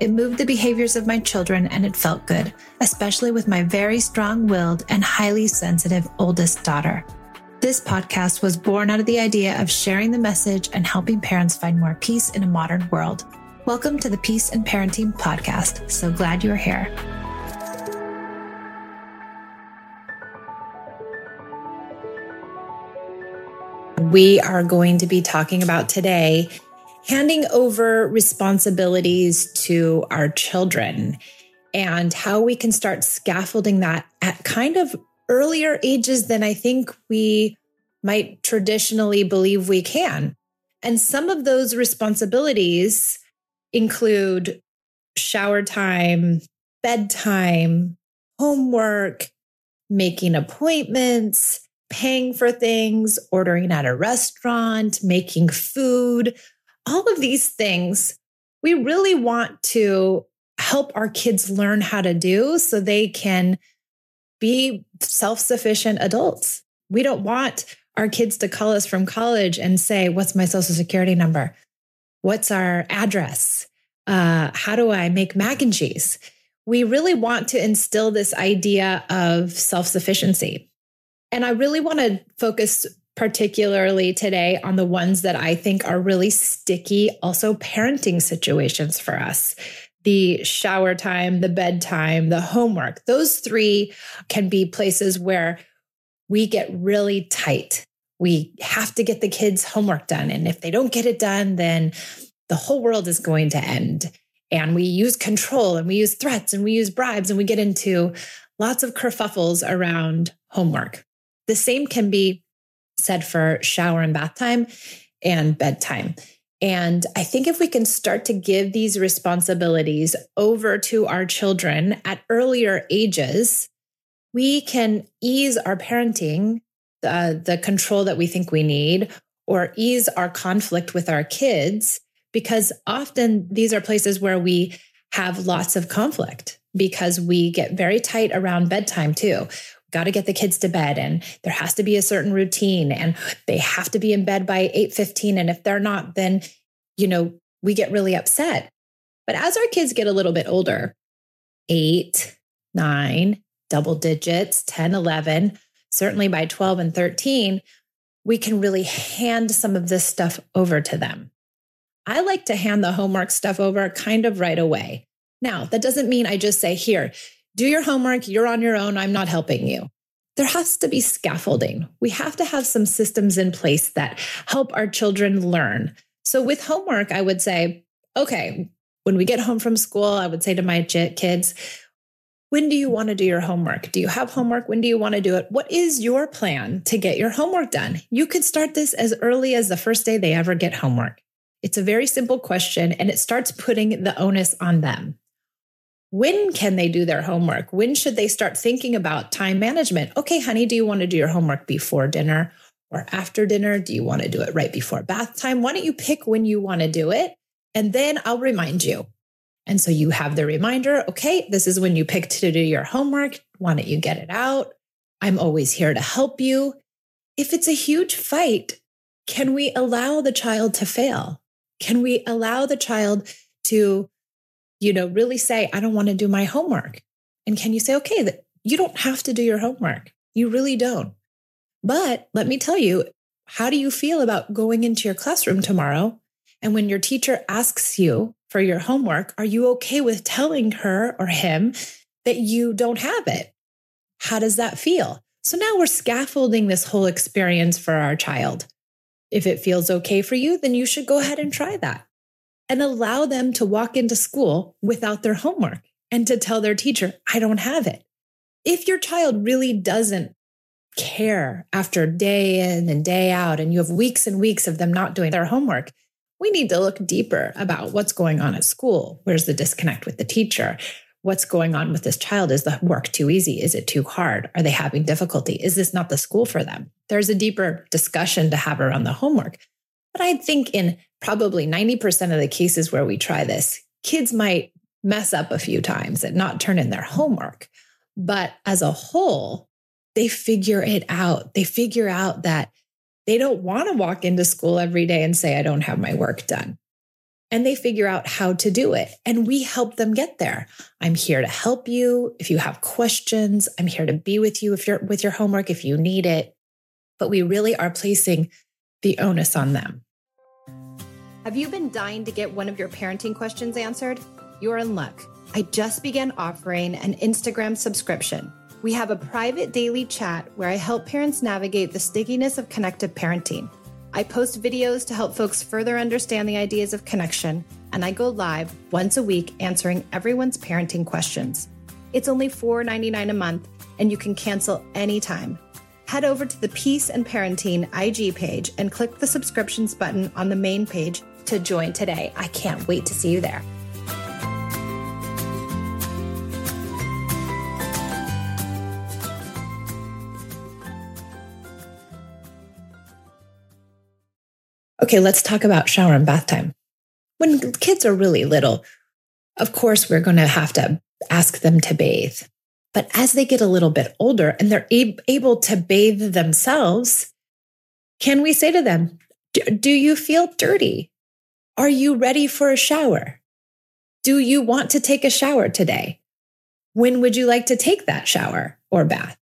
It moved the behaviors of my children and it felt good, especially with my very strong willed and highly sensitive oldest daughter. This podcast was born out of the idea of sharing the message and helping parents find more peace in a modern world. Welcome to the Peace and Parenting Podcast. So glad you're here. We are going to be talking about today handing over responsibilities to our children and how we can start scaffolding that at kind of earlier ages than I think we might traditionally believe we can. And some of those responsibilities include shower time, bedtime, homework, making appointments, paying for things, ordering at a restaurant, making food, all of these things we really want to help our kids learn how to do so they can be self sufficient adults. We don't want our kids to call us from college and say, What's my social security number? What's our address? Uh, how do I make mac and cheese? We really want to instill this idea of self sufficiency. And I really want to focus particularly today on the ones that I think are really sticky, also parenting situations for us. The shower time, the bedtime, the homework, those three can be places where we get really tight. We have to get the kids' homework done. And if they don't get it done, then the whole world is going to end. And we use control and we use threats and we use bribes and we get into lots of kerfuffles around homework. The same can be said for shower and bath time and bedtime. And I think if we can start to give these responsibilities over to our children at earlier ages, we can ease our parenting, the, the control that we think we need, or ease our conflict with our kids, because often these are places where we have lots of conflict because we get very tight around bedtime too got to get the kids to bed and there has to be a certain routine and they have to be in bed by 8:15 and if they're not then you know we get really upset. But as our kids get a little bit older 8 9 double digits 10 11 certainly by 12 and 13 we can really hand some of this stuff over to them. I like to hand the homework stuff over kind of right away. Now that doesn't mean i just say here do your homework. You're on your own. I'm not helping you. There has to be scaffolding. We have to have some systems in place that help our children learn. So, with homework, I would say, okay, when we get home from school, I would say to my kids, when do you want to do your homework? Do you have homework? When do you want to do it? What is your plan to get your homework done? You could start this as early as the first day they ever get homework. It's a very simple question and it starts putting the onus on them when can they do their homework? When should they start thinking about time management? Okay, honey, do you want to do your homework before dinner or after dinner? Do you want to do it right before bath time? Why don't you pick when you want to do it? And then I'll remind you. And so you have the reminder okay, this is when you pick to do your homework. Why don't you get it out? I'm always here to help you. if it's a huge fight, can we allow the child to fail? Can we allow the child to, you know, really say, I don't want to do my homework? And can you say, okay, that you don't have to do your homework. You really don't. But let me tell you, how do you feel about going into your classroom tomorrow? And when your teacher asks you for your homework, are you okay with telling her or him that you don't have it? How does that feel? So now we're scaffolding this whole experience for our child. If it feels okay for you, then you should go ahead and try that and allow them to walk into school without their homework and to tell their teacher, I don't have it. If your child really doesn't care after day in and day out, and you have weeks and weeks of them not doing their homework, we need to look deeper about what's going on at school. Where's the disconnect with the teacher? What's going on with this child? Is the work too easy? Is it too hard? Are they having difficulty? Is this not the school for them? There's a deeper discussion to have around the homework. But I think in probably 90% of the cases where we try this, kids might mess up a few times and not turn in their homework. But as a whole, they figure it out. They figure out that they don't want to walk into school every day and say, I don't have my work done. And they figure out how to do it. And we help them get there. I'm here to help you. If you have questions, I'm here to be with you if you're with your homework, if you need it. But we really are placing the onus on them. Have you been dying to get one of your parenting questions answered? You're in luck. I just began offering an Instagram subscription. We have a private daily chat where I help parents navigate the stickiness of connected parenting. I post videos to help folks further understand the ideas of connection, and I go live once a week answering everyone's parenting questions. It's only $4.99 a month, and you can cancel anytime. Head over to the Peace and Parenting IG page and click the subscriptions button on the main page to join today. I can't wait to see you there. Okay, let's talk about shower and bath time. When kids are really little, of course, we're going to have to ask them to bathe. But as they get a little bit older and they're ab- able to bathe themselves, can we say to them, Do you feel dirty? Are you ready for a shower? Do you want to take a shower today? When would you like to take that shower or bath?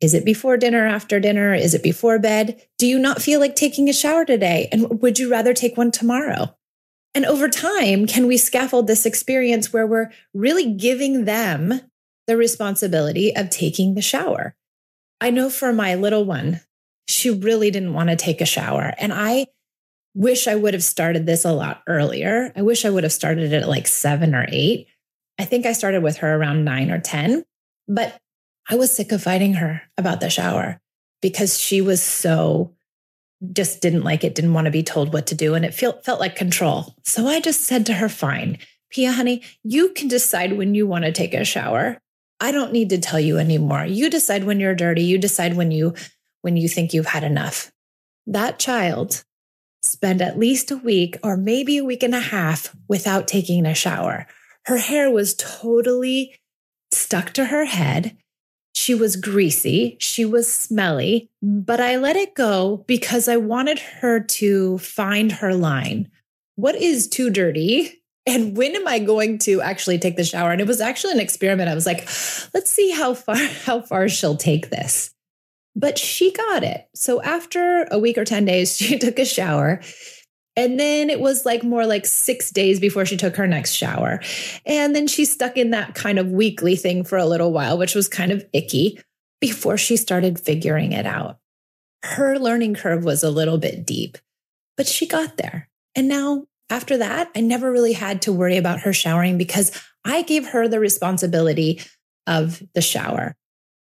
Is it before dinner, after dinner? Is it before bed? Do you not feel like taking a shower today? And would you rather take one tomorrow? And over time, can we scaffold this experience where we're really giving them the responsibility of taking the shower? I know for my little one, she really didn't want to take a shower. And I wish I would have started this a lot earlier. I wish I would have started it at like seven or eight. I think I started with her around nine or 10, but I was sick of fighting her about the shower because she was so just didn't like it, didn't want to be told what to do. And it felt, felt like control. So I just said to her, fine, Pia, honey, you can decide when you want to take a shower. I don't need to tell you anymore. You decide when you're dirty. You decide when you, when you think you've had enough. That child spend at least a week or maybe a week and a half without taking a shower. Her hair was totally stuck to her head. She was greasy. She was smelly, but I let it go because I wanted her to find her line. What is too dirty? And when am I going to actually take the shower? And it was actually an experiment. I was like, let's see how far, how far she'll take this but she got it. So after a week or 10 days, she took a shower. And then it was like more like six days before she took her next shower. And then she stuck in that kind of weekly thing for a little while, which was kind of icky before she started figuring it out. Her learning curve was a little bit deep, but she got there. And now, after that, I never really had to worry about her showering because I gave her the responsibility of the shower.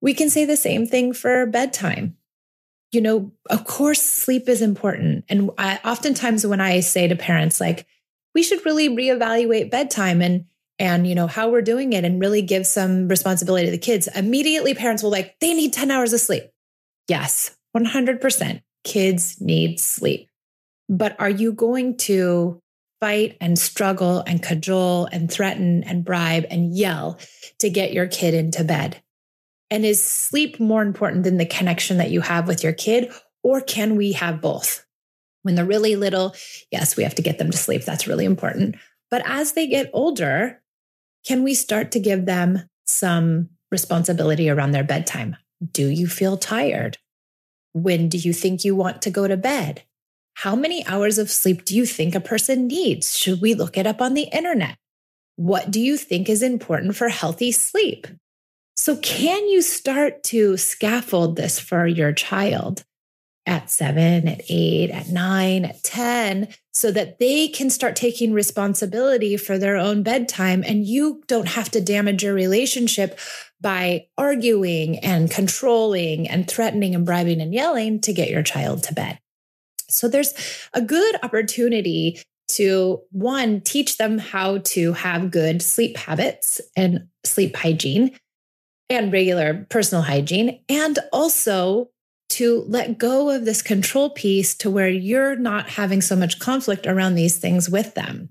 We can say the same thing for bedtime. You know, of course, sleep is important. And I, oftentimes when I say to parents, like, we should really reevaluate bedtime and and you know how we're doing it and really give some responsibility to the kids immediately parents will like they need 10 hours of sleep yes 100% kids need sleep but are you going to fight and struggle and cajole and threaten and bribe and yell to get your kid into bed and is sleep more important than the connection that you have with your kid? Or can we have both? When they're really little, yes, we have to get them to sleep. That's really important. But as they get older, can we start to give them some responsibility around their bedtime? Do you feel tired? When do you think you want to go to bed? How many hours of sleep do you think a person needs? Should we look it up on the internet? What do you think is important for healthy sleep? So, can you start to scaffold this for your child at seven, at eight, at nine, at 10, so that they can start taking responsibility for their own bedtime and you don't have to damage your relationship by arguing and controlling and threatening and bribing and yelling to get your child to bed? So, there's a good opportunity to one, teach them how to have good sleep habits and sleep hygiene and regular personal hygiene, and also to let go of this control piece to where you're not having so much conflict around these things with them.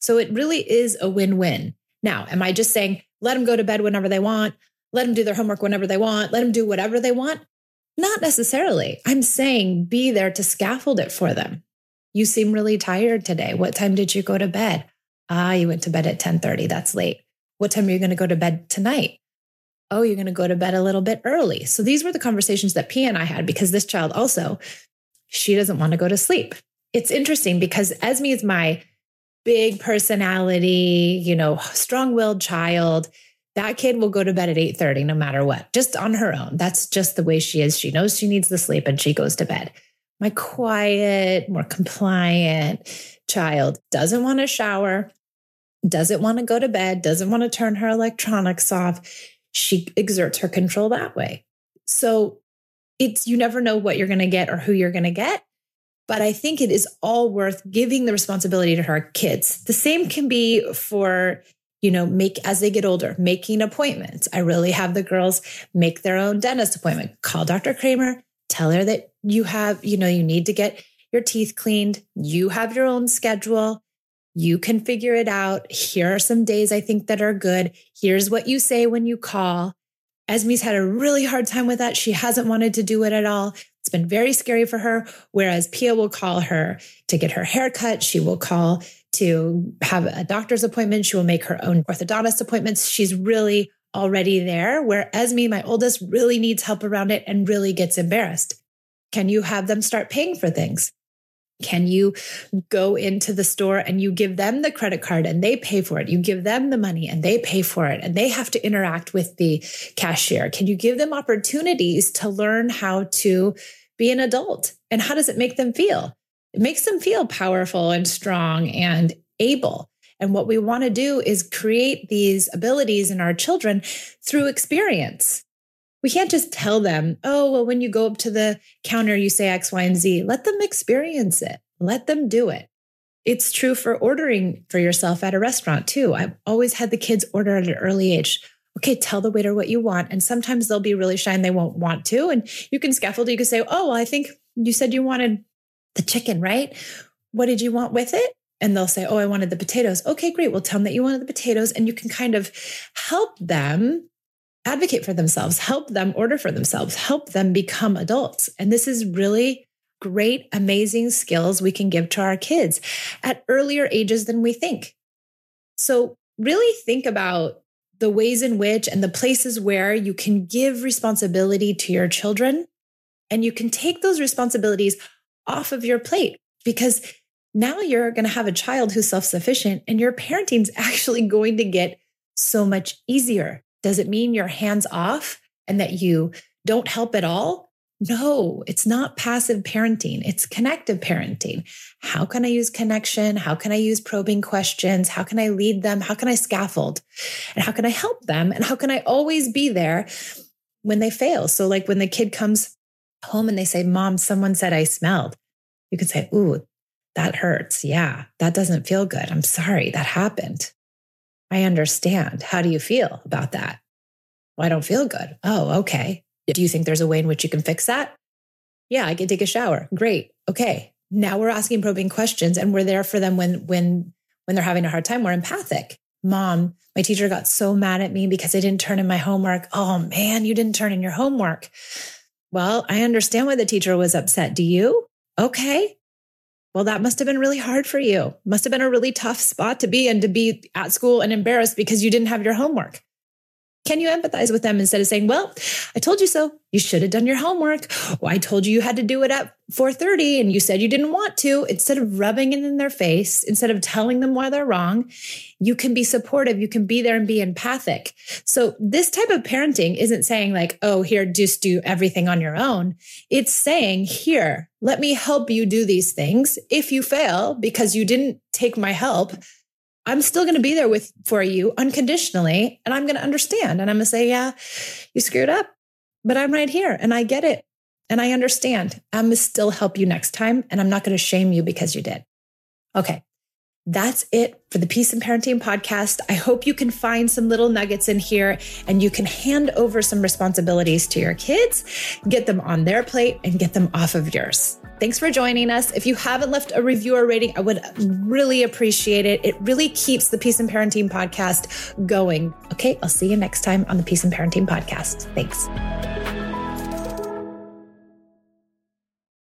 So it really is a win win. Now, am I just saying, let them go to bed whenever they want, let them do their homework whenever they want, let them do whatever they want? Not necessarily. I'm saying be there to scaffold it for them. You seem really tired today. What time did you go to bed? Ah, you went to bed at 10:30. That's late. What time are you going to go to bed tonight? Oh, you're going to go to bed a little bit early. So these were the conversations that Pia and I had because this child also, she doesn't want to go to sleep. It's interesting because Esme is my big personality, you know, strong-willed child. That kid will go to bed at 8:30 no matter what, just on her own. That's just the way she is. She knows she needs the sleep and she goes to bed. My quiet, more compliant child doesn't want to shower, doesn't want to go to bed, doesn't want to turn her electronics off she exerts her control that way. So it's you never know what you're going to get or who you're going to get. But I think it is all worth giving the responsibility to her kids. The same can be for, you know, make as they get older, making appointments. I really have the girls make their own dentist appointment. Call Dr. Kramer, tell her that you have, you know, you need to get your teeth cleaned. You have your own schedule. You can figure it out. Here are some days I think that are good. Here's what you say when you call. Esme's had a really hard time with that. She hasn't wanted to do it at all. It's been very scary for her. Whereas Pia will call her to get her hair cut. She will call to have a doctor's appointment. She will make her own orthodontist appointments. She's really already there. Where Esme, my oldest, really needs help around it and really gets embarrassed. Can you have them start paying for things? Can you go into the store and you give them the credit card and they pay for it? You give them the money and they pay for it and they have to interact with the cashier. Can you give them opportunities to learn how to be an adult? And how does it make them feel? It makes them feel powerful and strong and able. And what we want to do is create these abilities in our children through experience. We can't just tell them, oh, well, when you go up to the counter, you say X, Y, and Z. Let them experience it, let them do it. It's true for ordering for yourself at a restaurant too. I've always had the kids order at an early age. Okay, tell the waiter what you want. And sometimes they'll be really shy and they won't want to. And you can scaffold, you can say, oh, well, I think you said you wanted the chicken, right? What did you want with it? And they'll say, oh, I wanted the potatoes. Okay, great. Well, tell them that you wanted the potatoes. And you can kind of help them advocate for themselves, help them order for themselves, help them become adults. And this is really great, amazing skills we can give to our kids at earlier ages than we think. So, really think about the ways in which and the places where you can give responsibility to your children and you can take those responsibilities off of your plate because now you're going to have a child who's self sufficient and your parenting's actually going to get so much easier. Does it mean you're hands off and that you don't help at all? No, it's not passive parenting. It's connective parenting. How can I use connection? How can I use probing questions? How can I lead them? How can I scaffold? And how can I help them? And how can I always be there when they fail? So, like when the kid comes home and they say, Mom, someone said I smelled, you could say, Ooh, that hurts. Yeah, that doesn't feel good. I'm sorry that happened. I understand. How do you feel about that? Well, I don't feel good. Oh, okay. Do you think there's a way in which you can fix that? Yeah, I can take a shower. Great. Okay. Now we're asking probing questions and we're there for them when when when they're having a hard time. We're empathic. Mom, my teacher got so mad at me because I didn't turn in my homework. Oh man, you didn't turn in your homework. Well, I understand why the teacher was upset. Do you? Okay. Well, that must have been really hard for you. Must have been a really tough spot to be in to be at school and embarrassed because you didn't have your homework. Can you empathize with them instead of saying, "Well, I told you so. You should have done your homework. Well, I told you you had to do it at 4:30 and you said you didn't want to." Instead of rubbing it in their face, instead of telling them why they're wrong, you can be supportive, you can be there and be empathic. So, this type of parenting isn't saying like, "Oh, here just do everything on your own." It's saying, "Here, let me help you do these things. If you fail because you didn't take my help, I'm still going to be there with for you unconditionally and I'm going to understand and I'm going to say, yeah, you screwed up, but I'm right here and I get it and I understand. I'm going to still help you next time and I'm not going to shame you because you did. Okay. That's it for the Peace and Parenting podcast. I hope you can find some little nuggets in here and you can hand over some responsibilities to your kids, get them on their plate and get them off of yours. Thanks for joining us. If you haven't left a review or rating, I would really appreciate it. It really keeps the Peace and Parenting podcast going. Okay, I'll see you next time on the Peace and Parenting podcast. Thanks.